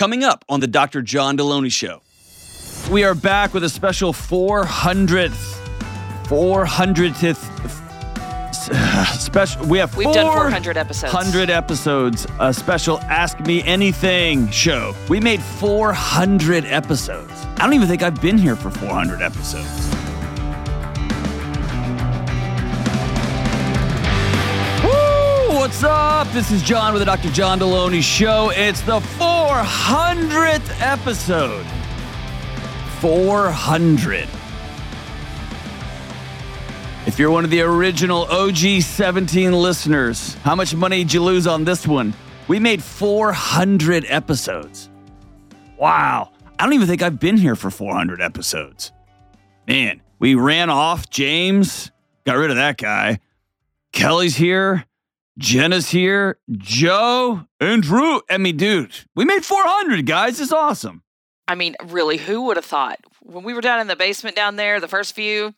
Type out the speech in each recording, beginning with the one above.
coming up on the Dr. John Delony Show. We are back with a special 400th, 400th special. We have We've done 400 episodes. 100 episodes, a special Ask Me Anything show. We made 400 episodes. I don't even think I've been here for 400 episodes. What's up? This is John with the Dr. John Delony Show. It's the 400th episode. 400. If you're one of the original OG 17 listeners, how much money did you lose on this one? We made 400 episodes. Wow. I don't even think I've been here for 400 episodes. Man, we ran off James, got rid of that guy. Kelly's here, Jenna's here, Joe, and Drew. I mean, dude, we made 400, guys. It's awesome. I mean, really, who would have thought? When we were down in the basement down there, the first few,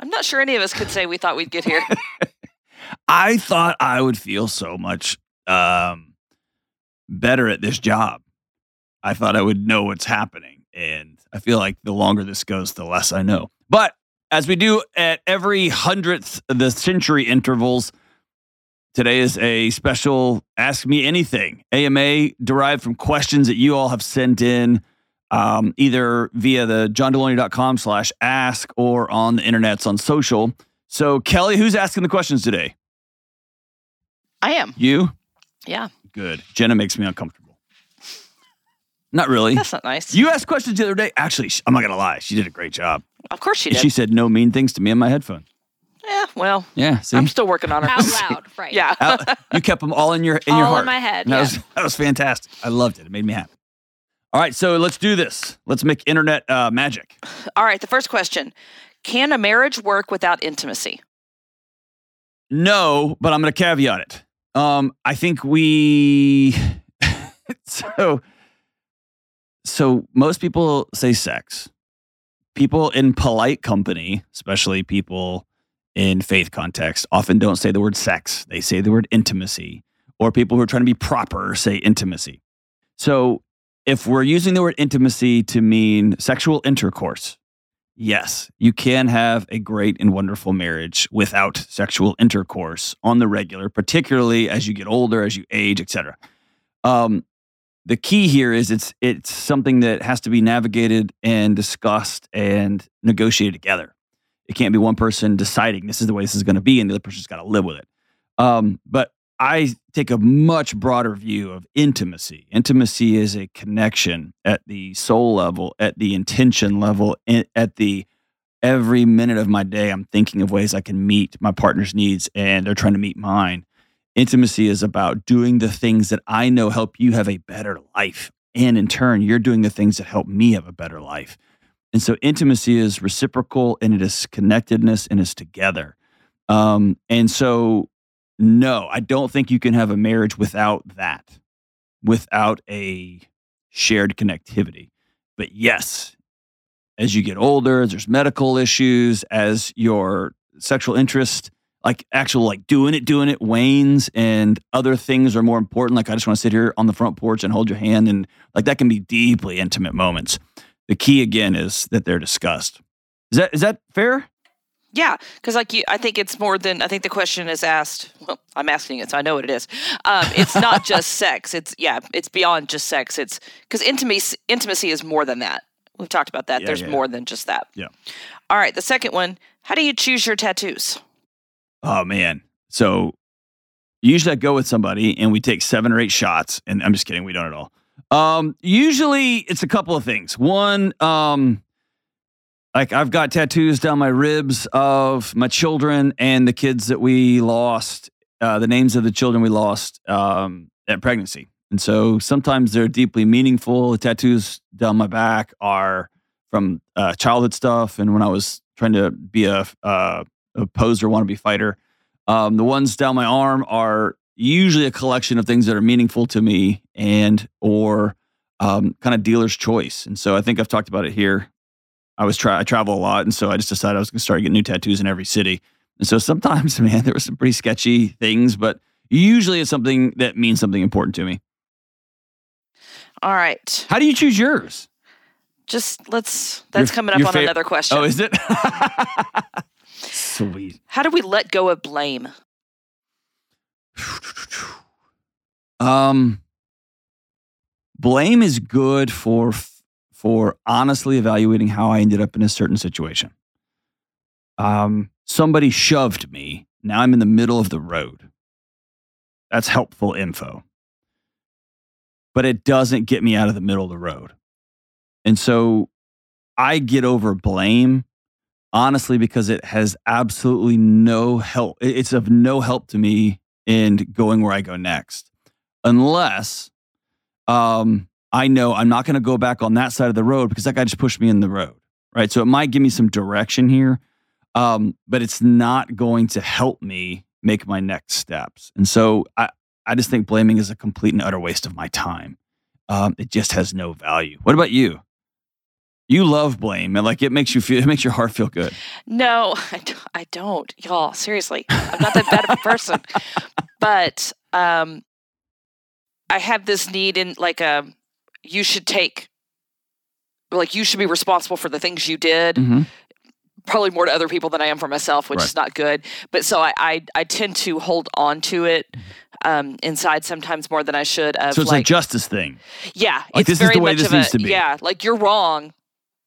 I'm not sure any of us could say we thought we'd get here. I thought I would feel so much um, better at this job. I thought I would know what's happening. And I feel like the longer this goes, the less I know. But as we do at every hundredth of the century intervals, today is a special Ask Me Anything AMA derived from questions that you all have sent in um, either via the johndelony.com slash ask or on the internets on social. So, Kelly, who's asking the questions today? I am. You? Yeah. Good. Jenna makes me uncomfortable. Not really. That's not nice. You asked questions the other day. Actually, I'm not going to lie. She did a great job. of course she did. She said no mean things to me in my headphone. Yeah, well, Yeah. See? I'm still working on her. out loud, right? yeah. Out- you kept them all in your in All your in heart. my head, That yeah. was that was fantastic. I loved it. It made me happy. All right, so let's do this. Let's make internet uh, magic. All right, the first question Can a marriage work without intimacy? No, but I'm going to caveat it. Um, I think we so so most people say sex. People in polite company, especially people in faith context, often don't say the word sex. They say the word intimacy. Or people who are trying to be proper say intimacy. So if we're using the word intimacy to mean sexual intercourse, yes, you can have a great and wonderful marriage without sexual intercourse on the regular, particularly as you get older, as you age, etc. Um, the key here is it's it's something that has to be navigated and discussed and negotiated together. It can't be one person deciding this is the way this is going to be, and the other person's got to live with it. Um, but I take a much broader view of intimacy. Intimacy is a connection at the soul level, at the intention level, at the every minute of my day, I'm thinking of ways I can meet my partner's needs and they're trying to meet mine. Intimacy is about doing the things that I know help you have a better life. And in turn, you're doing the things that help me have a better life. And so intimacy is reciprocal and it is connectedness and it's together. Um, and so no, I don't think you can have a marriage without that, without a shared connectivity. But yes, as you get older, there's medical issues, as your sexual interest, like actual like doing it, doing it wanes, and other things are more important. Like I just want to sit here on the front porch and hold your hand, and like that can be deeply intimate moments. The key again is that they're discussed. Is that is that fair? Yeah, because like you, I think it's more than I think the question is asked. Well, I'm asking it, so I know what it is. Um, it's not just sex. It's yeah, it's beyond just sex. It's because intimacy intimacy is more than that. We've talked about that. Yeah, There's yeah. more than just that. Yeah. All right, the second one. How do you choose your tattoos? Oh man. So usually I go with somebody and we take seven or eight shots. And I'm just kidding, we don't at all. Um, usually it's a couple of things. One, um, like I've got tattoos down my ribs of my children and the kids that we lost, uh, the names of the children we lost um, at pregnancy. And so sometimes they're deeply meaningful. The tattoos down my back are from uh, childhood stuff. And when I was trying to be a, uh, a poser, wannabe fighter, um, the ones down my arm are usually a collection of things that are meaningful to me and or um, kind of dealer's choice. And so I think I've talked about it here. I was try I travel a lot, and so I just decided I was going to start getting new tattoos in every city. And so sometimes, man, there were some pretty sketchy things, but usually it's something that means something important to me. All right. How do you choose yours? Just let's. That's Your- coming up on fav- another question. Oh, is it? Sweet. How do we let go of blame? Um, blame is good for for honestly evaluating how I ended up in a certain situation. Um, somebody shoved me. Now I'm in the middle of the road. That's helpful info. But it doesn't get me out of the middle of the road. And so I get over blame honestly because it has absolutely no help. It's of no help to me in going where I go next. Unless um, I know I'm not going to go back on that side of the road because that guy just pushed me in the road. Right. So it might give me some direction here, um, but it's not going to help me make my next steps. And so I, I just think blaming is a complete and utter waste of my time. Um, it just has no value. What about you? You love blame and like it makes you feel, it makes your heart feel good. No, I don't, I don't, y'all. Seriously, I'm not that bad of a person, but um, I have this need in like a you should take, like you should be responsible for the things you did. Mhm. Probably more to other people than I am for myself, which Right. is not good. But so I, I, I tend to hold on to it um, inside sometimes more than I should. Of So it's like, a justice thing. yeah, like, it's this is very the way much this of a needs to be. yeah, like you're wrong,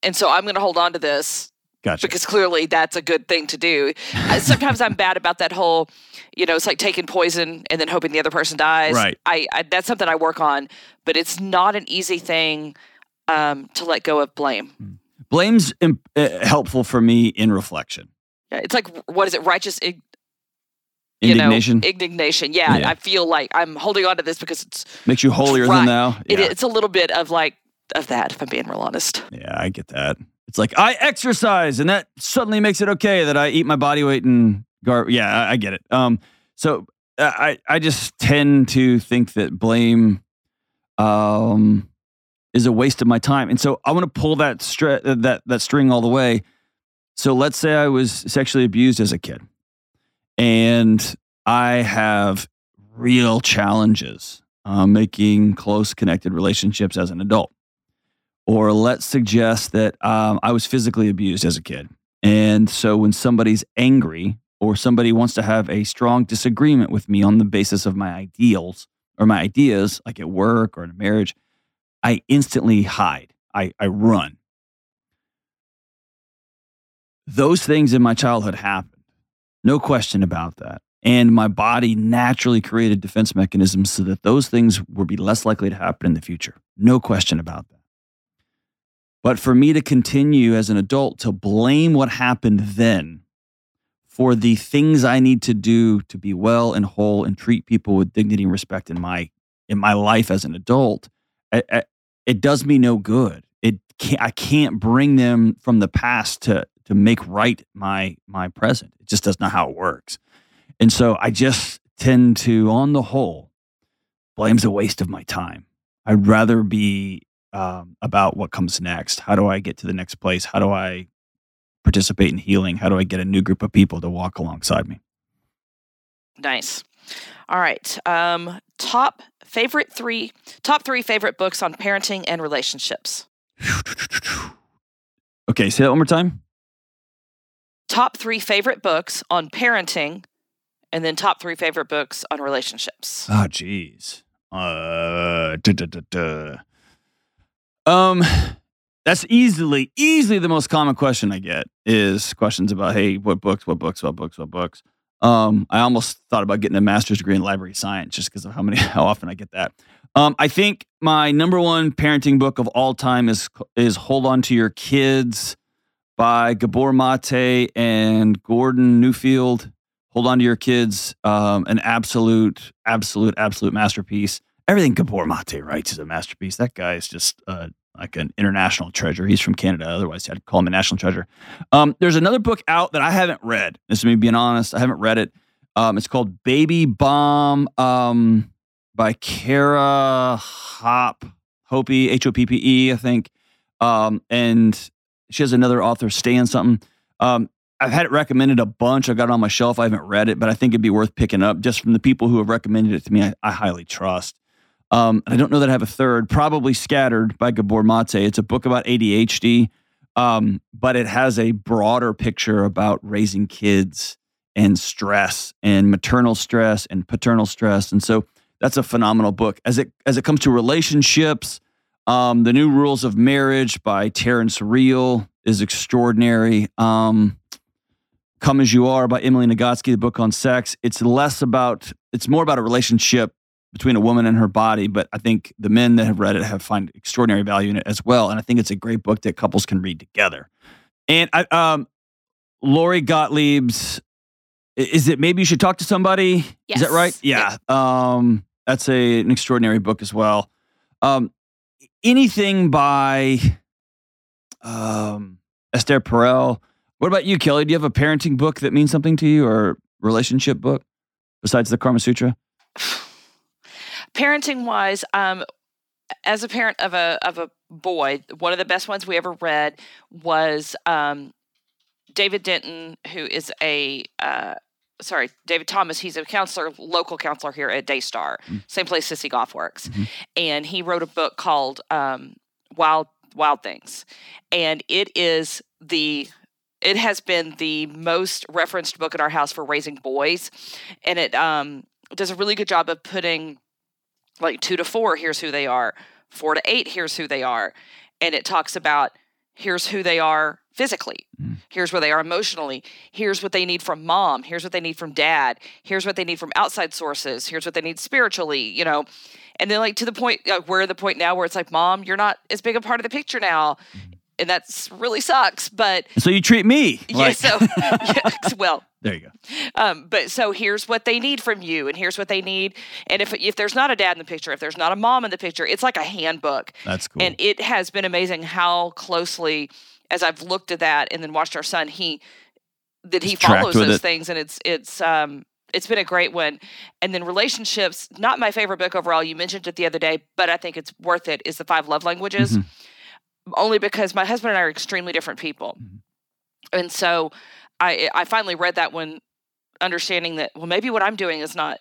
and so I'm going to hold on to this Gotcha. because clearly that's a good thing to do. Sometimes I'm bad about that whole, you know, it's like taking poison and then hoping the other person dies. Right. I, I that's something I work on, but it's not an easy thing um, to let go of blame. Blame's im- uh, helpful for me in reflection. Yeah, It's like what is it? Righteous ig- Indignation know, indignation. Yeah, Yeah. I feel like I'm holding on to this because it's makes you holier Right. than thou. it, it's a little bit of like of that. If I'm being real honest. yeah, I get that. It's like I exercise, and that suddenly makes it okay that I eat my body weight and gar. Yeah, I, I get it. Um, so uh, I I just tend to think that blame, um, is a waste of my time, and so I want to pull that stre- uh, that that string all the way. So let's say I was sexually abused as a kid, and I have real challenges uh, making close connected relationships as an adult. Or let's suggest that um, I was physically abused as a kid. And so when somebody's angry or somebody wants to have a strong disagreement with me on the basis of my ideals or my ideas, like at work or in a marriage, I instantly hide. I, I run. Those things in my childhood happened. No question about that. And my body naturally created defense mechanisms so that those things would be less likely to happen in the future. No question about that. But for me to continue as an adult to blame what happened then for the things I need to do to be well and whole and treat people with dignity and respect in my in my life as an adult, I- I- it does me no good. It can't, I can't bring them from the past to to make right my my present. It just does not how it works. And so I just tend to, on the whole, blame's a waste of my time. I'd rather be um, about what comes next. How do I get to the next place? How do I participate in healing? How do I get a new group of people to walk alongside me? Nice. All right. Um, top favorite three, top three favorite books on parenting and relationships. Okay, say that one more time. Top three favorite books on parenting, and then top three favorite books on relationships. Oh, geez. Uh, duh, duh, duh, duh. Um, that's easily, easily the most common question I get is questions about, hey, what books, what books, what books, what books. Um, I almost thought about getting a master's degree in library science just because of how many, how often I get that. Um, I think my number one parenting book of all time is is Hold On to Your Kids by Gabor Mate and Gordon Neufeld. Hold on to your kids. Um, an absolute, absolute, absolute masterpiece. Everything Gabor Mate writes is a masterpiece. That guy is just uh, like an international treasure. He's from Canada. Otherwise, I'd call him a national treasure. Um, there's another book out that I haven't read. This is me being honest. I haven't read it. Um, it's called Baby Bomb um, by Kara Hop, Hoppe, H O P P E, I think. Um, and she has another author, Stan something. Um, I've had it recommended a bunch. I've got it on my shelf. I haven't read it, but I think it'd be worth picking up just from the people who have recommended it to me. I, I highly trust. Um, I don't know that I have a third, probably Scattered by Gabor Mate. It's a book about ADHD, um, but it has a broader picture about raising kids and stress and maternal stress and paternal stress. And so that's a phenomenal book. As it as it comes to relationships, um, The New Rules of Marriage by Terrence Real is extraordinary. Um, Come as You Are by Emily Nagoski, the book on sex. It's less about, it's more about a relationship between a woman and her body, but I think the men that have read it have find extraordinary value in it as well. And I think it's a great book that couples can read together. And I, um, Lori Gottlieb's, is it maybe you should talk to somebody? Yes. Is that right? Yeah. Um, that's a, an extraordinary book as well. Um, anything by um, Esther Perel. What about you, Kelly? Do you have a parenting book that means something to you or relationship book besides the Karma Sutra? Parenting wise, um, as a parent of a of a boy, one of the best ones we ever read was um, David Denton, who is a uh, sorry, David Thomas. He's a counselor, local counselor here at Daystar, Mm. same place Sissy Goff works, Mhm. and he wrote a book called um, Wild Wild Things, and it is the it has been the most referenced book in our house for raising boys, and it um, does a really good job of putting like two to four. Here's who they are. Four to eight. Here's who they are, and it talks about here's who they are physically. Mm. Here's where they are emotionally. Here's what they need from mom. Here's what they need from dad. Here's what they need from outside sources. Here's what they need spiritually, you know. And then, like, to the point, like, we're at the point now where it's like, mom, you're not as big a part of the picture now. And that's really sucks. But So you treat me. yeah, like- so, yeah, well, there you go. um, but so here's what they need from you, and here's what they need. And if if there's not a dad in the picture, if there's not a mom in the picture, it's like a handbook. That's cool. And it has been amazing how closely, as I've looked at that and then watched our son, he that he follows those it. things, and it's it's um it's been a great one. And then relationships, not my favorite book overall. You mentioned it the other day, but I think it's worth it. Is the Five Love Languages, Mhm. only because my husband and I are extremely different people, Mhm. and so I I finally read that one, understanding that well maybe what I'm doing is not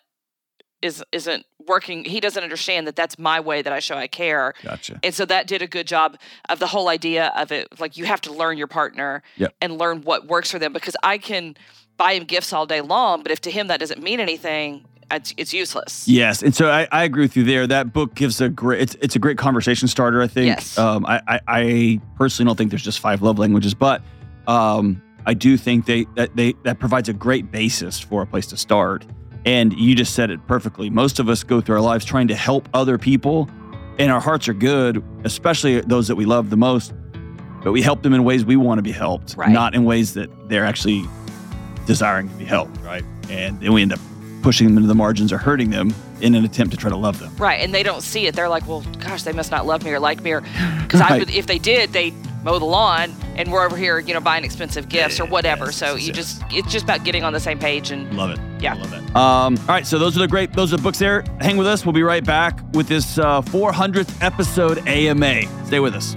is isn't working. He doesn't understand that that's my way that I show I care. Gotcha. And so that did a good job of the whole idea of it. Like you have to learn your partner Yep. and learn what works for them because I can buy him gifts all day long, but if to him that doesn't mean anything, it's, it's useless. Yes, and so I, I agree with you there. That book gives a great. It's, it's a great conversation starter. I think. Yes. Um, I, I I personally don't think there's just five love languages, but um, I do think they that they that provides a great basis for a place to start. And you just said it perfectly. Most of us go through our lives trying to help other people, and our hearts are good, especially those that we love the most. But we help them in ways we want to be helped, Right. not in ways that they're actually desiring to be helped, right? And then we end up pushing them into the margins or hurting them in an attempt to try to love them. Right. And they don't see it. They're like, well, gosh, they must not love me or like me. Or because I Right. would, if they did, they'd mow the lawn and we're over here, you know, buying expensive gifts or whatever. Yes, so yes, you yes. just, it's just about getting on the same page and Love it. Yeah. Love it. Um, all right, so those are the great, those are the books there. Hang with us. We'll be right back with this uh, 400th episode AMA. Stay with us.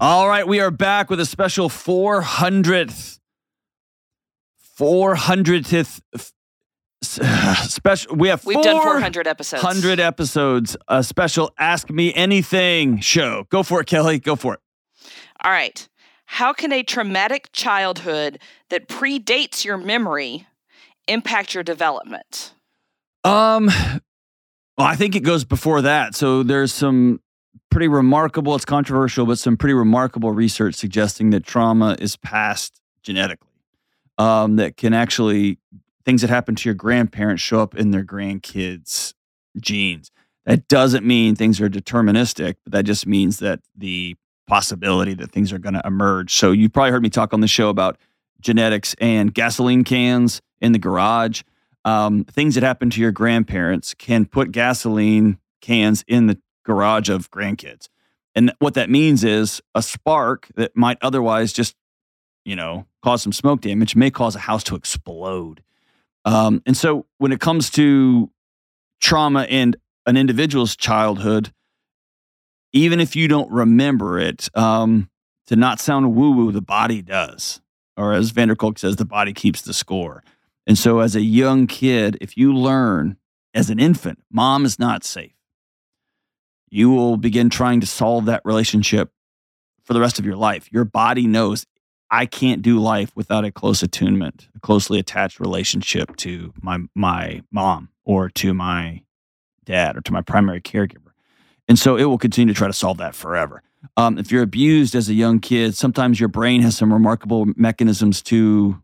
All right, we are back with a special 400th, 400th special. We have we've done 400 episodes. 100 episodes, a special Ask Me Anything show. Go for it, Kelly. Go for it. All right. How can a traumatic childhood that predates your memory impact your development? Um, well, I think it goes before that. So there's some pretty remarkable, it's controversial, but some pretty remarkable research suggesting that trauma is passed genetically. Um, that can actually, things that happen to your grandparents show up in their grandkids' genes. That doesn't mean things are deterministic, but that just means that the possibility that things are going to emerge. So you've probably heard me talk on the show about genetics and gasoline cans in the garage um, things that happen to your grandparents can put gasoline cans in the garage of grandkids. And what that means is a spark that might otherwise just, you know, cause some smoke damage may cause a house to explode. Um, and so when it comes to trauma in an individual's childhood, even if you don't remember it, um, to not sound woo woo, the body does. Or as van der Kolk says, the body keeps the score. And so, as a young kid, if you learn as an infant, mom is not safe, you will begin trying to solve that relationship for the rest of your life. Your body knows I can't do life without a close attunement, a closely attached relationship to my my mom or to my dad or to my primary caregiver. And so it will continue to try to solve that forever. Um, if you're abused as a young kid, sometimes your brain has some remarkable mechanisms to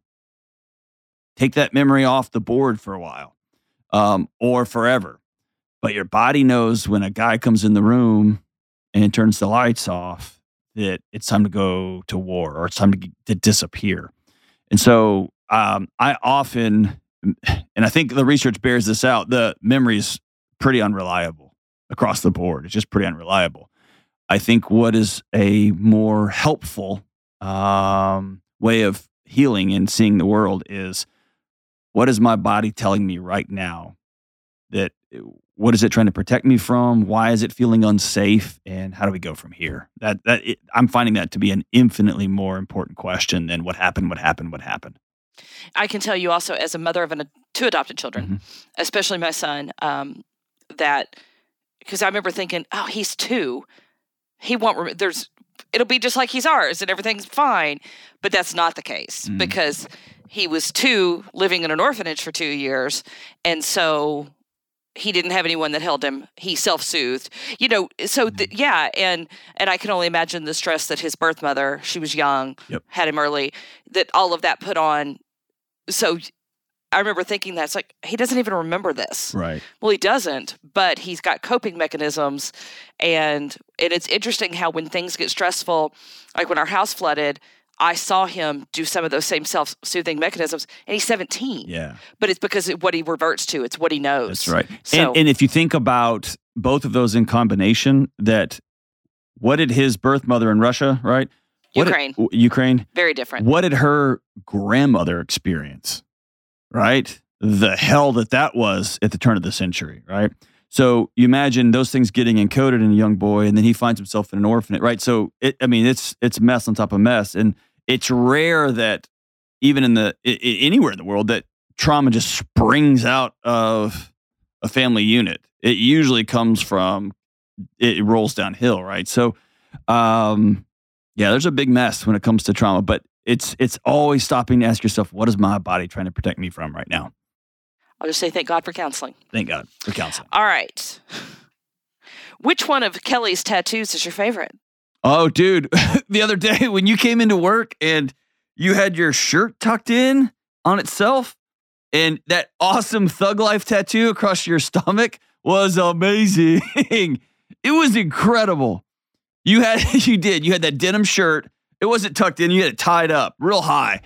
take that memory off the board for a while um, or forever. But your body knows when a guy comes in the room and turns the lights off that it's time to go to war or it's time to, to disappear. And so um, I often, and I think the research bears this out, the memory is pretty unreliable across the board. It's just pretty unreliable. I think what is a more helpful um, way of healing and seeing the world is what is my body telling me right now that what is it trying to protect me from? Why is it feeling unsafe? And how do we go from here? That that it, I'm finding that to be an infinitely more important question than what happened, what happened, what happened. I can tell you also, as a mother of an, two adopted children, mm-hmm. especially my son, um, that because I remember thinking, oh, he's two, he won't. Rem- there's it'll be just like he's ours and everything's fine, but that's not the case mm-hmm. because he was two, living in an orphanage for two years, and so he didn't have anyone that held him. He self-soothed. You know so th- mm-hmm. yeah and and i can only imagine the stress that his birth mother she was young yep. had him early that all of that put on. So i remember thinking that's like he doesn't even remember this. Right. Well he doesn't but he's got coping mechanisms and and it's interesting how when things get stressful like when our house flooded I saw him do some of those same self soothing mechanisms, and he's 17. Yeah. But it's because of what he reverts to, it's what he knows. That's right. So, and, and if you think about both of those in combination, that what did his birth mother in Russia, right? What Ukraine. Did, Ukraine. Very different. What did her grandmother experience, right? The hell that that was at the turn of the century, right? So you imagine those things getting encoded in a young boy, and then he finds himself in an orphanage, right? So it, I mean, it's it's mess on top of mess, and it's rare that even in the I- anywhere in the world that trauma just springs out of a family unit. It usually comes from it rolls downhill, right? So, um, yeah, there's a big mess when it comes to trauma, but it's it's always stopping to ask yourself, what is my body trying to protect me from right now? I'll just say thank God for counseling. Thank God for counseling. All right. Which one of Kelly's tattoos is your favorite? Oh, dude. the other day when you came into work and you had your shirt tucked in on itself and that awesome thug life tattoo across your stomach was amazing. it was incredible. You had you did. You had that denim shirt. It wasn't tucked in, you had it tied up real high.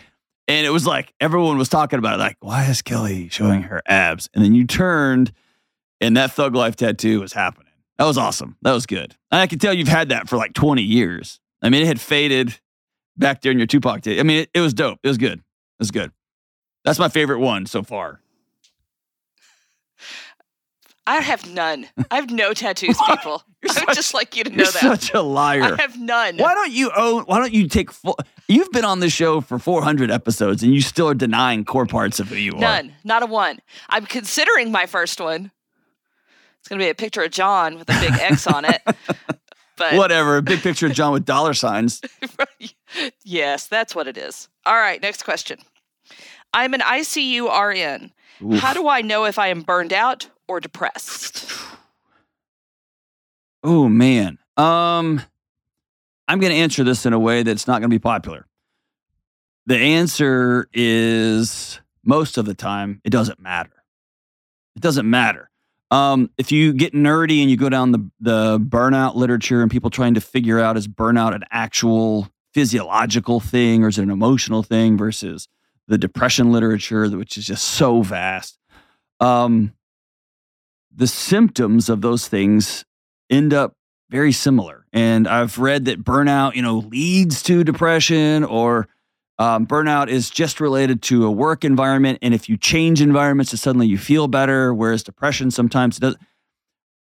And it was like everyone was talking about it, like, why is Kelly showing her abs? And then you turned and that thug life tattoo was happening. That was awesome. That was good. And I can tell you've had that for like 20 years. I mean, it had faded back there in your Tupac tape. I mean, it, it was dope. It was good. It was good. That's my favorite one so far. I have none. I have no tattoos, people. I would just like you to know you're that. Such a liar. I have none. Why don't you own? Why don't you take full? You've been on this show for 400 episodes, and you still are denying core parts of who you none, are. None, not a one. I'm considering my first one. It's gonna be a picture of John with a big X on it. But whatever, a big picture of John with dollar signs. yes, that's what it is. All right, next question. I'm an ICU RN. Oof. How do I know if I am burned out or depressed? Oh man. Um I'm going to answer this in a way that's not going to be popular. The answer is most of the time it doesn't matter. It doesn't matter. Um, if you get nerdy and you go down the the burnout literature and people trying to figure out is burnout an actual physiological thing or is it an emotional thing versus the depression literature, which is just so vast. Um, the symptoms of those things end up very similar. And I've read that burnout, you know, leads to depression or um, burnout is just related to a work environment. And if you change environments, suddenly you feel better, whereas depression sometimes does.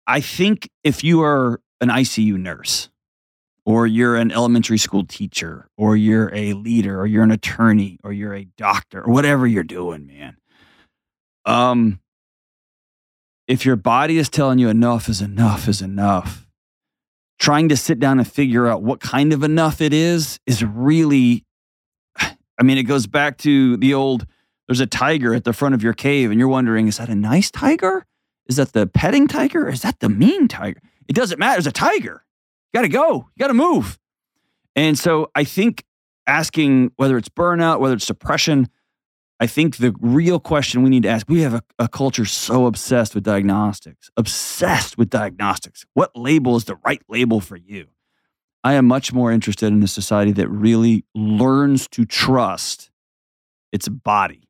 I think if you are an ICU nurse, or you're an elementary school teacher, or you're a leader, or you're an attorney, or you're a doctor, or whatever you're doing, man, um, if your body is telling you enough is enough is enough, trying to sit down and figure out what kind of enough it is is really, I mean, it goes back to the old there's a tiger at the front of your cave, and you're wondering, is that a nice tiger? Is that the petting tiger? Is that the mean tiger? It doesn't matter. It's a tiger. You got to go. You got to move. And so I think asking whether it's burnout, whether it's depression, I think the real question we need to ask we have a, a, culture so obsessed with diagnostics, obsessed with diagnostics. What label is the right label for you? I am much more interested in a society that really learns to trust its body,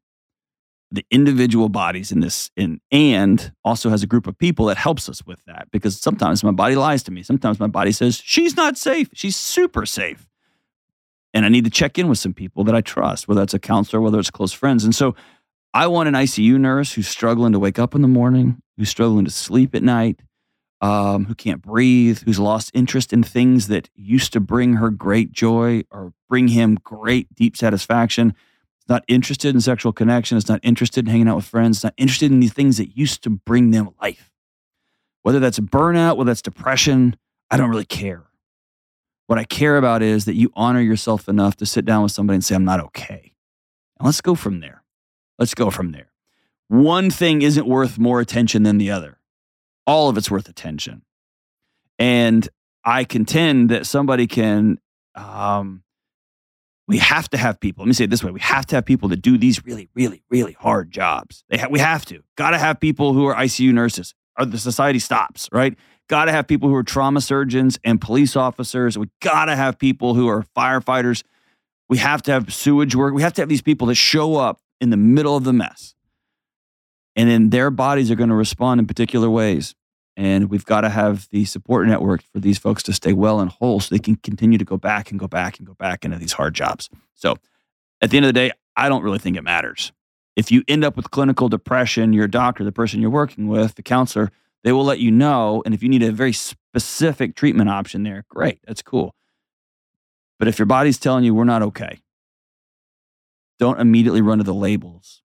the individual bodies in this, in, and also has a group of people that helps us with that. Because sometimes my body lies to me. Sometimes my body says, she's not safe. She's super safe and I need to check in with some people that I trust, whether it's a counselor, whether it's close friends. And so I want an ICU nurse who's struggling to wake up in the morning, who's struggling to sleep at night, um, who can't breathe, who's lost interest in things that used to bring her great joy or bring him great deep satisfaction. Is not interested in sexual connection. Is not interested in hanging out with friends. Is not interested in the things that used to bring them life. Whether that's burnout, whether that's depression, I don't really care. What I care about is that you honor yourself enough to sit down with somebody and say, I'm not okay. And let's go from there. Let's go from there. One thing isn't worth more attention than the other. All of it's worth attention. And I contend that somebody can, um, we have to have people. Let me say it this way: we have to have people that do these really, really, really hard jobs. Ha- we have to. Got to have people who are ICU nurses, or the society stops. Right? Got to have people who are trauma surgeons and police officers. We got to have people who are firefighters. We have to have sewage work. We have to have these people that show up in the middle of the mess. And then their bodies are going to respond in particular ways. And we've got to have the support network for these folks to stay well and whole so they can continue to go back and go back and go back into these hard jobs. So at the end of the day, I don't really think it matters. If you end up with clinical depression, your doctor, the person you're working with, the counselor, they will let you know. And if you need a very specific treatment option there, great, that's cool. But if your body's telling you we're not okay, don't immediately run to the labels.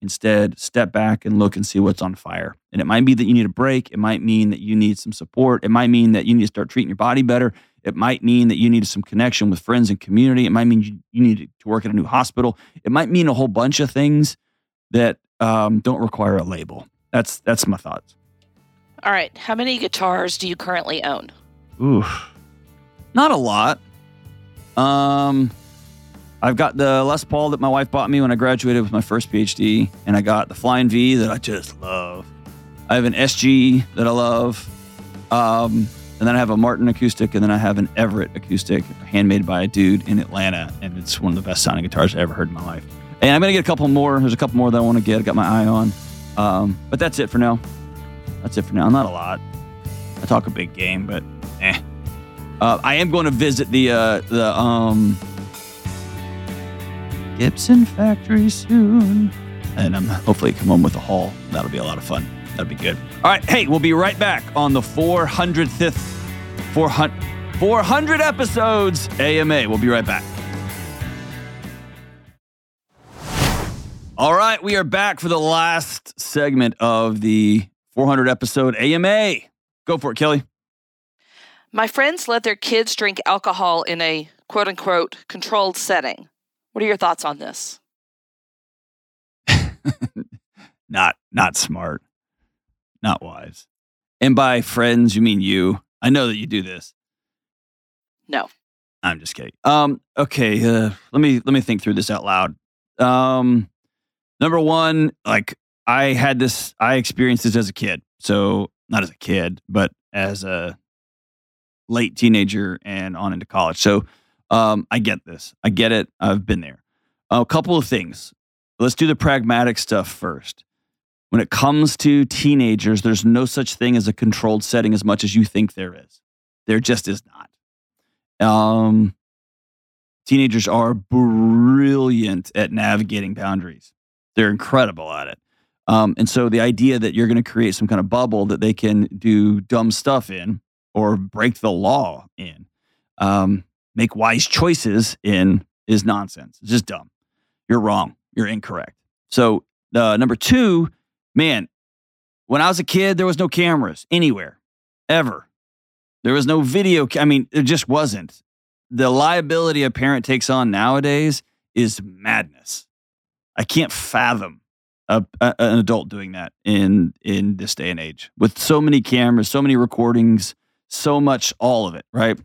Instead, step back and look and see what's on fire. And it might be that you need a break. It might mean that you need some support. It might mean that you need to start treating your body better. It might mean that you need some connection with friends and community. It might mean you, need to work at a new hospital. It might mean a whole bunch of things that um, don't require a label. That's that's my thoughts. All right. How many guitars do you currently own? Ooh, not a lot. Um, I've got the Les Paul that my wife bought me when I graduated with my first PhD, and I got the Flying V that I just love. I have an SG that I love, um, and then I have a Martin acoustic, and then I have an Everett acoustic, handmade by a dude in Atlanta, and it's one of the best sounding guitars I ever heard in my life. And I'm gonna get a couple more. There's a couple more that I want to get. I got my eye on, um, but that's it for now. That's it for now. Not a lot. I talk a big game, but eh. Uh, I am going to visit the uh, the um, Gibson factory soon, and I'm hopefully come home with a haul. That'll be a lot of fun. That'll be good. All right, hey, we'll be right back on the 400th 400 400 episodes AMA. We'll be right back. All right, we are back for the last segment of the 400 episode AMA. Go for it, Kelly. My friends let their kids drink alcohol in a quote unquote controlled setting. What are your thoughts on this? not not smart. Not wise. And by friends, you mean you. I know that you do this. No. I'm just kidding. Um okay, uh, let me let me think through this out loud. Um number 1, like I had this, I experienced this as a kid. So, not as a kid, but as a late teenager and on into college. So, um, I get this. I get it. I've been there. A couple of things. Let's do the pragmatic stuff first. When it comes to teenagers, there's no such thing as a controlled setting as much as you think there is. There just is not. Um, teenagers are brilliant at navigating boundaries. They're incredible at it. Um, and so the idea that you're going to create some kind of bubble that they can do dumb stuff in or break the law in, um, make wise choices in is nonsense. It's just dumb. You're wrong. You're incorrect. So uh, number two, man, when I was a kid, there was no cameras anywhere, ever. There was no video. I mean, it just wasn't. The liability a parent takes on nowadays is madness. I can't fathom a, a, an adult doing that in in this day and age with so many cameras, so many recordings, so much, all of it, right?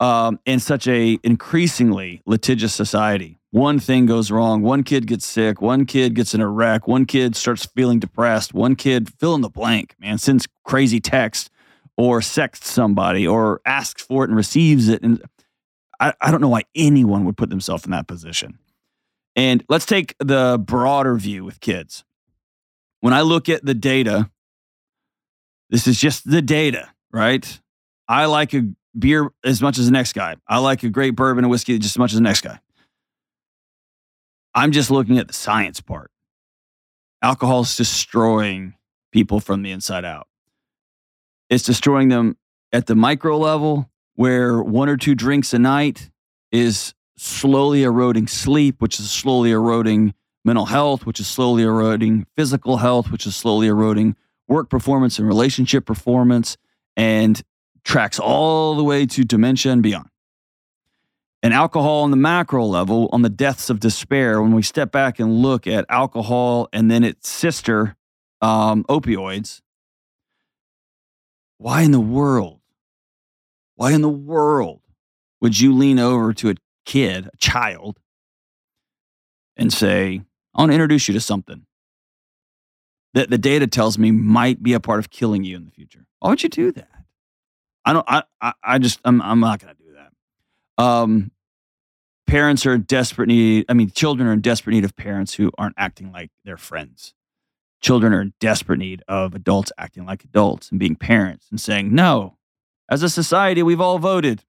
Um, in such a increasingly litigious society, one thing goes wrong, one kid gets sick, one kid gets in a wreck, one kid starts feeling depressed, one kid fill in the blank, man, sends crazy text or sexts somebody or asks for it and receives it, and I, I don't know why anyone would put themselves in that position. And let's take the broader view with kids. When I look at the data, this is just the data, right? I like a beer as much as the next guy. I like a great bourbon and whiskey just as much as the next guy. I'm just looking at the science part. Alcohol is destroying people from the inside out. It's destroying them at the micro level, where one or two drinks a night is slowly eroding sleep, which is slowly eroding mental health, which is slowly eroding physical health, which is slowly eroding work performance and relationship performance, and tracks all the way to dementia and beyond. And alcohol on the macro level, on the deaths of despair, when we step back and look at alcohol and then its sister, um, opioids, why in the world, why in the world would you lean over to a kid, a child, and say, I want to introduce you to something that the data tells me might be a part of killing you in the future? Why would you do that? I don't, I, I, I just, I'm, I'm not going to do that. Um, parents are in desperate need. I mean, children are in desperate need of parents who aren't acting like their friends. Children are in desperate need of adults acting like adults and being parents and saying, no, as a society, we've all voted.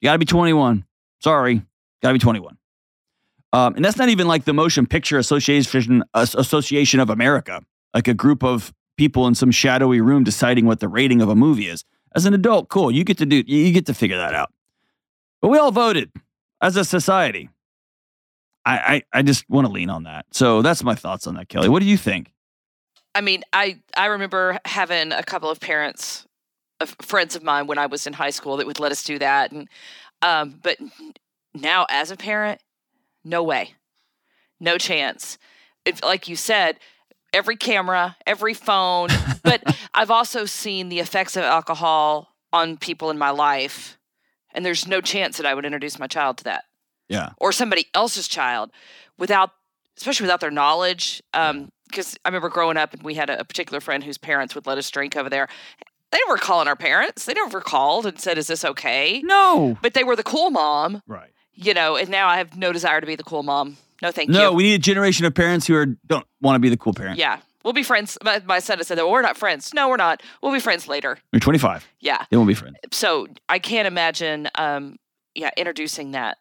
You got to be 21. Sorry, got to be 21. Um, and that's not even like the Motion Picture Association Association of America, like a group of people in some shadowy room deciding what the rating of a movie is. As an adult, cool, you get to do, you get to figure that out. But we all voted as a society. I, I, I just want to lean on that. So that's my thoughts on that, Kelly. What do you think? I mean, I I remember having a couple of parents, of friends of mine when I was in high school that would let us do that, and um, but now as a parent, no way, no chance. If, like you said, every camera, every phone. but I've also seen the effects of alcohol on people in my life, and there's no chance that I would introduce my child to that. Yeah. Or somebody else's child without, especially without their knowledge. Um, because I remember growing up and we had a, a particular friend whose parents would let us drink over there they never calling our parents. They never called and said, "Is this okay?" No. But they were the cool mom, Right. you know. And now I have no desire to be the cool mom. No, thank No, you. No, we need a generation of parents who are don't want to be the cool parent. yeah, we'll be friends. My, my son has said that well, we're not friends. No, we're not. We'll be friends later. You're 25. Yeah. They won't be friends. So I can't imagine. Um, yeah, introducing that.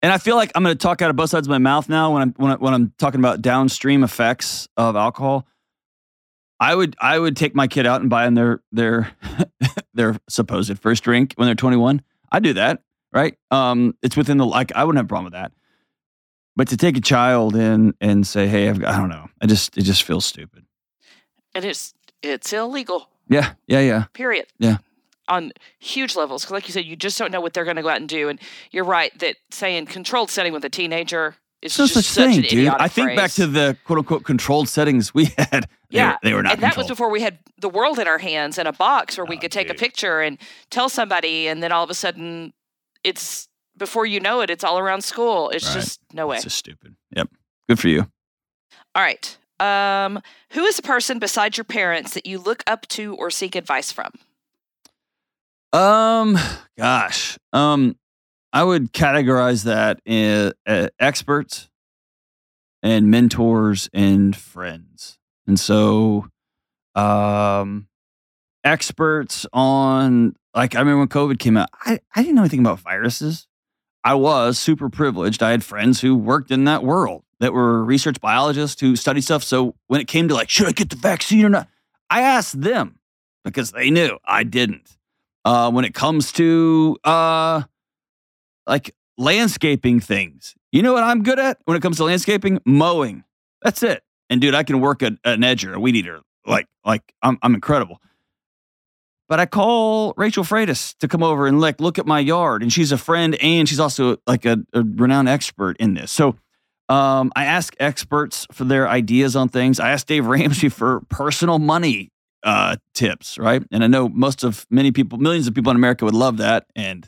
And I feel like I'm going to talk out of both sides of my mouth now when I'm when, I, when I'm talking about downstream effects of alcohol. I would I would take my kid out and buy them their their their supposed first drink when they're 21. I'd do that, right? Um, it's within the like I wouldn't have a problem with that. But to take a child in and say, "Hey, I've got, I don't know," I just it just feels stupid. And it's it's illegal. Yeah, yeah, yeah. Period. Yeah. On huge levels, because like you said, you just don't know what they're going to go out and do. And you're right that saying controlled setting with a teenager It's no just such thing, dude. I think back to the quote unquote controlled settings we had. They Yeah, were, they were not and that was before we had the world in our hands and a box where we Oh, could take dude. a picture and tell somebody, and then all of a sudden, it's before you know it, it's all around school. It's Right. just no way. It's just stupid. Yep. Good for you. All right. Um, who is the person besides your parents that you look up to or seek advice from? Um, gosh, um, I would categorize that in uh, experts and mentors and friends. And so, um, experts on like I remember when COVID came out, I, I didn't know anything about viruses. I was super privileged. I had friends who worked in that world that were research biologists who studied stuff. So when it came to like, should I get the vaccine or not? I asked them because they knew I didn't. Uh, when it comes to uh, like landscaping things, you know what I'm good at when it comes to landscaping? Mowing. That's it. And dude, I can work a, an edger, a weed eater. Like, like I'm, I'm incredible. But I call Rachel Freitas to come over and like look at my yard, and she's a friend, and she's also like a, a renowned expert in this. So um, I ask experts for their ideas on things. I asked Dave Ramsey for personal money uh, tips, right? And I know most of many people, millions of people in America would love that. And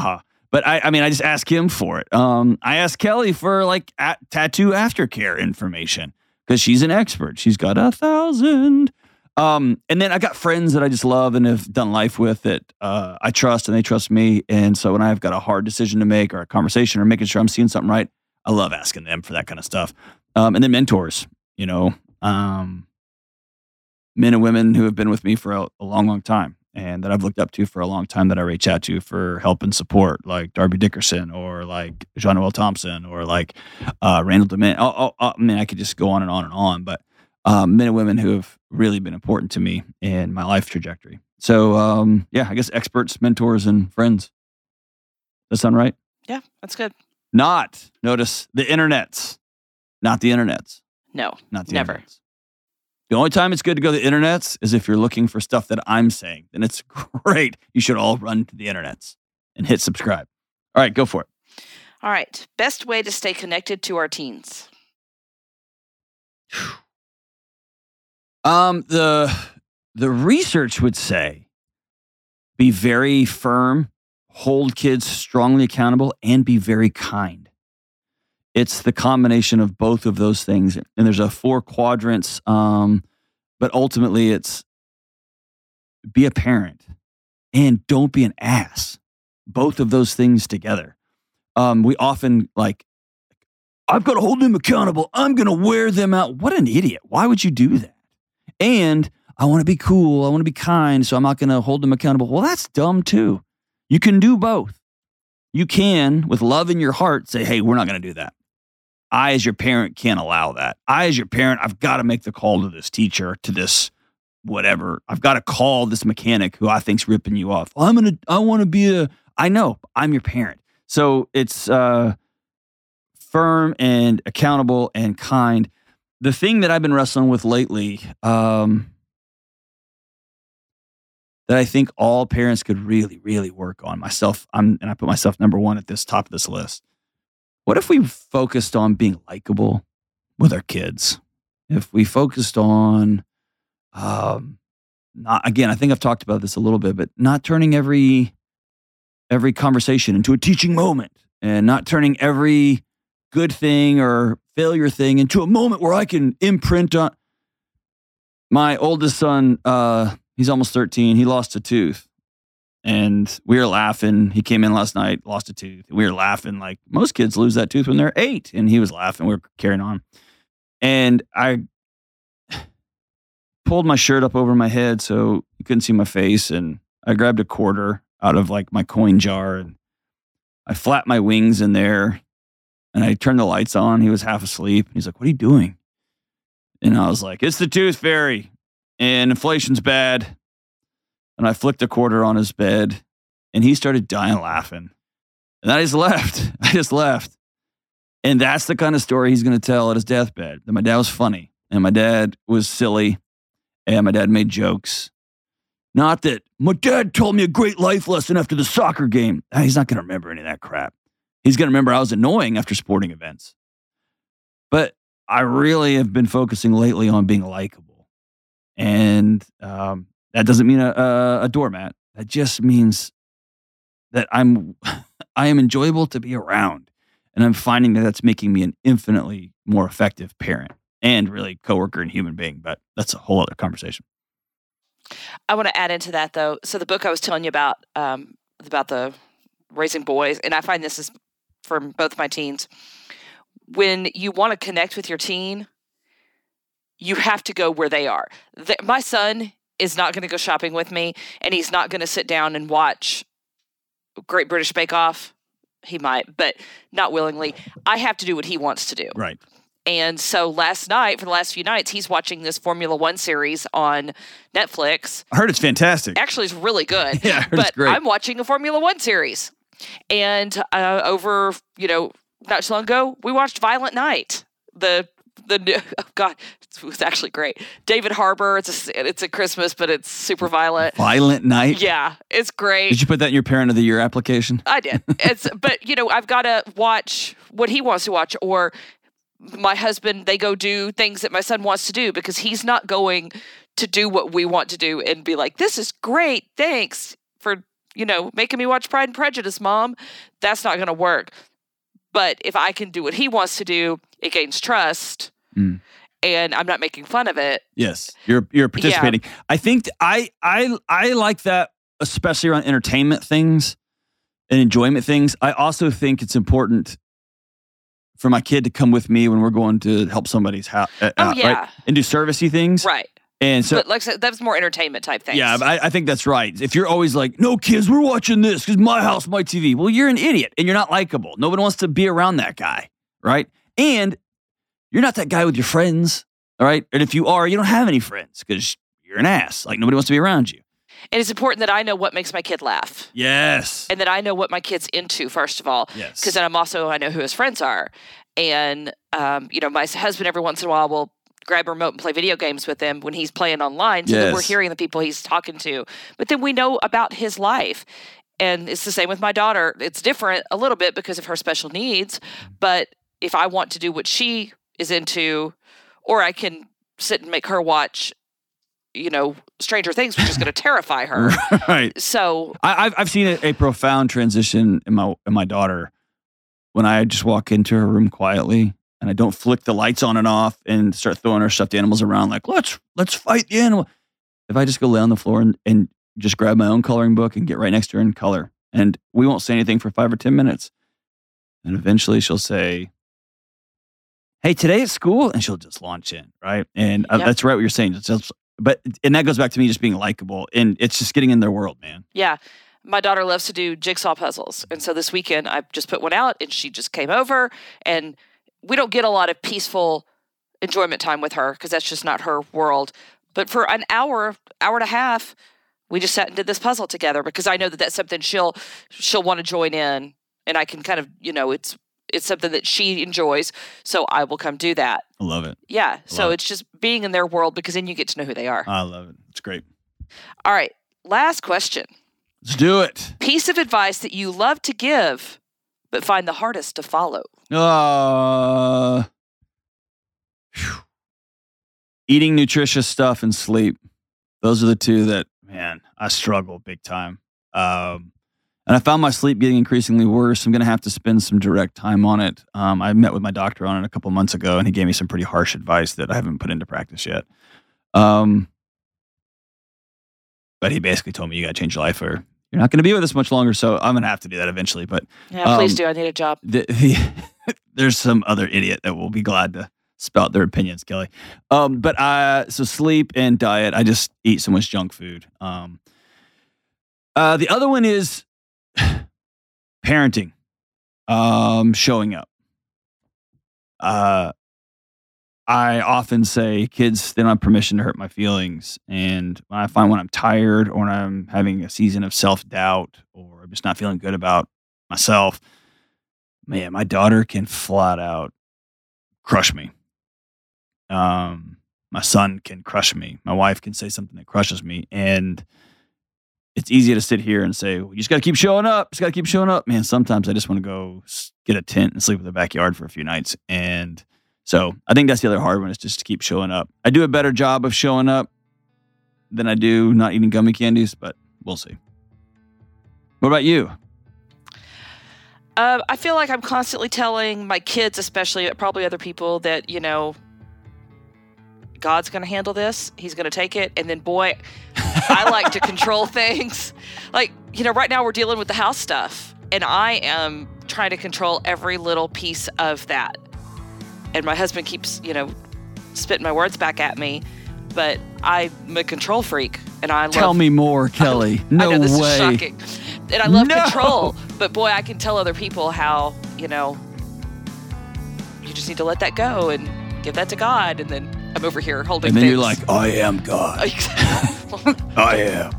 haha. But I, I mean, I just ask him for it. Um, I asked Kelly for like at, tattoo aftercare information because she's an expert. She's got a thousand. Um, and then I got friends that I just love and have done life with that uh, I trust and they trust me. And so when I've got a hard decision to make or a conversation or making sure I'm seeing something right, I love asking them for that kind of stuff. Um, and then mentors, you know, um, men and women who have been with me for a, a, long, long time and that I've looked up to for a long time that I reach out to for help and support, like Darby Dickerson or like John Noel Thompson or like uh, Randall Dement. Oh, oh, oh, I mean, I could just go on and on and on, but um, men and women who have really been important to me in my life trajectory. So, um, yeah, I guess experts, mentors, and friends. Does that sound right? Yeah, that's good. Not, notice the internets, not the internets. No, not the never. Internets. The only time it's good to go to the internets is if you're looking for stuff that I'm saying. Then it's great. You should all run to the internets and hit subscribe. All right, go for it. All right. Best way to stay connected to our teens. Um, the the research would say be very firm, hold kids strongly accountable, and be very kind. It's the combination of both of those things. And there's a four quadrants, um, but ultimately it's be a parent and don't be an ass. Both of those things together. Um, we often like, I've got to hold them accountable. I'm going to wear them out. What an idiot. Why would you do that? And I want to be cool. I want to be kind. So I'm not going to hold them accountable. Well, that's dumb too. You can do both. You can, with love in your heart, say, hey, we're not going to do that. I, as your parent, can't allow that. I, as your parent, I've got to make the call to this teacher, to this whatever. I've got to call this mechanic who I think's ripping you off. I'm to, I want to be a, I know, I'm your parent. So it's uh, firm and accountable and kind the thing that I've been wrestling with lately, um, that I think all parents could really, really work on. Myself, I'm, and I put myself number one at this top of this list. What if we focused on being likable with our kids? If we focused on, um, not again, I think I've talked about this a little bit, but not turning every every conversation into a teaching moment, and not turning every good thing or failure thing into a moment where I can imprint on my oldest son. Uh, he's almost 13. He lost a tooth. And we were laughing. He came in last night, lost a tooth. We were laughing like most kids lose that tooth when they're eight. And he was laughing. We were carrying on. And I pulled my shirt up over my head so you couldn't see my face. And I grabbed a quarter out of like my coin jar and I flapped my wings in there and I turned the lights on. He was half asleep. He's like, What are you doing? And I was like, It's the tooth fairy and inflation's bad. And I flicked a quarter on his bed and he started dying laughing. And I just left. I just left. And that's the kind of story he's going to tell at his deathbed that my dad was funny and my dad was silly and my dad made jokes. Not that my dad told me a great life lesson after the soccer game. Ah, he's not going to remember any of that crap. He's going to remember I was annoying after sporting events. But I really have been focusing lately on being likable. And um, that doesn't mean a, a, a doormat. That just means that I'm I am enjoyable to be around. And I'm finding that that's making me an infinitely more effective parent and really coworker and human being. But that's a whole other conversation. I want to add into that though. So the book I was telling you about um, about the raising boys, and I find this is from both my teens. When you want to connect with your teen, you have to go where they are. The, my son is not going to go shopping with me, and he's not going to sit down and watch Great British Bake Off. He might, but not willingly. I have to do what he wants to do. Right. And so last night, for the last few nights, he's watching this Formula One series on Netflix. I heard it's fantastic. Actually, it's really good. yeah, but. I'm watching a Formula One series. And uh, over, you know, not so long ago, we watched Violent Night, the the new, oh God, it was actually great. David Harbour. It's a it's a Christmas, but it's super violent. Violent Night. Yeah, it's great. Did you put that in your Parent of the Year application? I did. It's but you know I've got to watch what he wants to watch, or my husband they go do things that my son wants to do because he's not going to do what we want to do and be like, "This is great, thanks for you know making me watch Pride and Prejudice, mom." That's not going to work. But if I can do what he wants to do, it gains trust. Mm. And I'm not making fun of it. Yes, you're you're participating. I think th- I I I like that, especially around entertainment things and enjoyment things. I also think it's important for my kid to come with me when we're going to help somebody's house, uh, Oh yeah, right? And do servicey things. right. And so but like that's more entertainment type things. Yeah, I, I think that's right. If you're always like, no, kids, we're watching this because my house, my TV. Well, you're an idiot and you're not likable. Nobody wants to be around that guy, right? And you're not that guy with your friends, all right? And if you are, you don't have any friends because you're an ass. Like nobody wants to be around you. and it's important that I know what makes my kid laugh. Yes. and that I know what my kid's into first of all, Yes. because then I'm also I know who his friends are, and um, you know my husband every once in a while will grab a remote and play video games with him when he's playing online, so that we're hearing the people he's talking to, but then we know about his life. And it's the same with my daughter. It's different a little bit because of her special needs. But if I want to do what she is into, or I can sit and make her watch, you know, Stranger Things, which is going to terrify her. right. So I, I've I've seen a, a profound transition in my in my daughter when I just walk into her room quietly and I don't flick the lights on and off and start throwing her stuffed animals around like let's let's fight the animal. If I just go lay on the floor and, and just grab my own coloring book and get right next to her and color, and we won't say anything for five or ten minutes, and eventually she'll say, "Hey, today at school," and she'll just launch in right. And uh, Yep. that's right what you're saying. Just, but and that goes back to me just being likable and it's just getting in their world, man. Yeah. My daughter loves to do jigsaw puzzles. And so this weekend I just put one out and she just came over and we don't get a lot of peaceful enjoyment time with her because that's just not her world. But for an hour, hour and a half, we just sat and did this puzzle together because I know that that's something she'll she'll want to join in and I can kind of, you know, it's it's something that she enjoys, so I will come do that. I love it. Yeah, so Love it. it's just being in their world because then you get to know who they are. I love it. It's great. All right, last question. Let's do it. piece of advice that you love to give but find the hardest to follow Uh, eating nutritious stuff and sleep. Those are the two that, man, I struggle big time. Um, and I found my sleep getting increasingly worse. I'm going to have to spend some direct time on it. Um, I met with my doctor on it a couple months ago, and he gave me some pretty harsh advice that I haven't put into practice yet. Um, but he basically told me you got to change your life, or you're not going to be with us much longer. So I'm going to have to do that eventually. But yeah please Um, do i need a job the, the there's some other idiot that will be glad to spout their opinions, Kelly. Um, but uh, so sleep and diet. I just eat so much junk food. Um, uh, the other one is parenting, um, showing up. Uh, I often say kids they don't have permission to hurt my feelings, and when I find when I'm tired or when I'm having a season of self doubt or I'm just not feeling good about myself, man, my daughter can flat out crush me. Um, my son can crush me. My wife can say something that crushes me, and it's easy to sit here and say, well, "You just got to keep showing up. Just got to keep showing up." Man, sometimes I just want to go get a tent and sleep in the backyard for a few nights, and so I think that's the other hard one is just to keep showing up. I do a better job of showing up than I do not eating gummy candies, but we'll see. What about you? uh, i feel like i'm constantly telling my kids especially probably other people that you know god's going to handle this he's going to take it and then boy i like to control things like you know right now we're dealing with the house stuff and i am trying to control every little piece of that and my husband keeps you know spitting my words back at me but i'm a control freak and i Tell love me more, Kelly. No I know this way. is shocking. And I love No. control, but boy, I can tell other people how, you know, you just need to let that go and give that to God. And then I'm over here holding And then you're like, I am God. I am.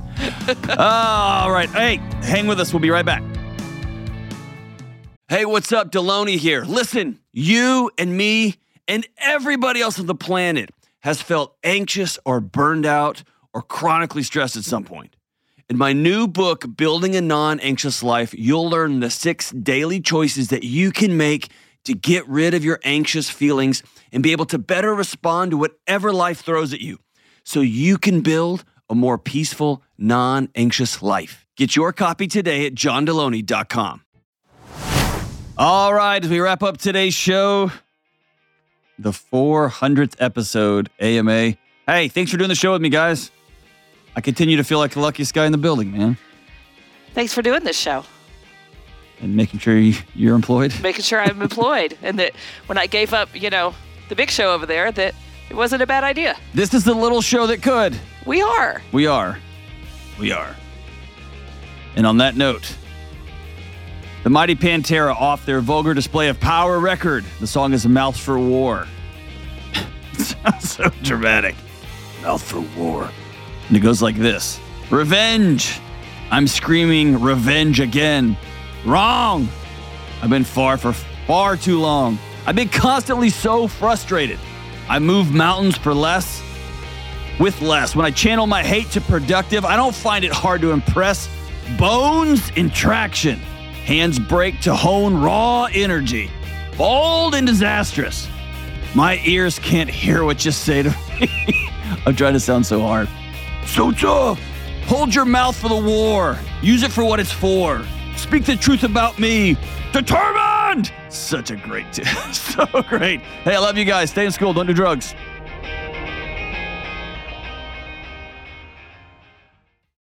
All right. Hey, hang with us. We'll be right back. Hey, what's up? Delony here. Listen, you and me and everybody else on the planet has felt anxious or burned out or chronically stressed at some point. In my new book, Building a Non Anxious Life, you'll learn the six daily choices that you can make to get rid of your anxious feelings and be able to better respond to whatever life throws at you so you can build a more peaceful, non anxious life. Get your copy today at johndelony.com. All right, as we wrap up today's show, the 400th episode AMA. Hey, thanks for doing the show with me, guys. I continue to feel like the luckiest guy in the building, man. Thanks for doing this show. And making sure you're employed. Making sure I'm employed. And that when I gave up, you know, the big show over there, that it wasn't a bad idea. This is the little show that could. We are. We are. We are. And on that note, the Mighty Pantera off their vulgar display of power record. The song is Mouth for War. sounds so dramatic. Mouth for War. And it goes like this Revenge! I'm screaming revenge again. Wrong! I've been far for far too long. I've been constantly so frustrated. I move mountains for less, with less. When I channel my hate to productive, I don't find it hard to impress. Bones in traction. Hands break to hone raw energy. Bold and disastrous. My ears can't hear what you say to me. I'm trying to sound so hard. So tough. Hold your mouth for the war. Use it for what it's for. Speak the truth about me. Determined! Such a great, so great. Hey, I love you guys. Stay in school. Don't do drugs.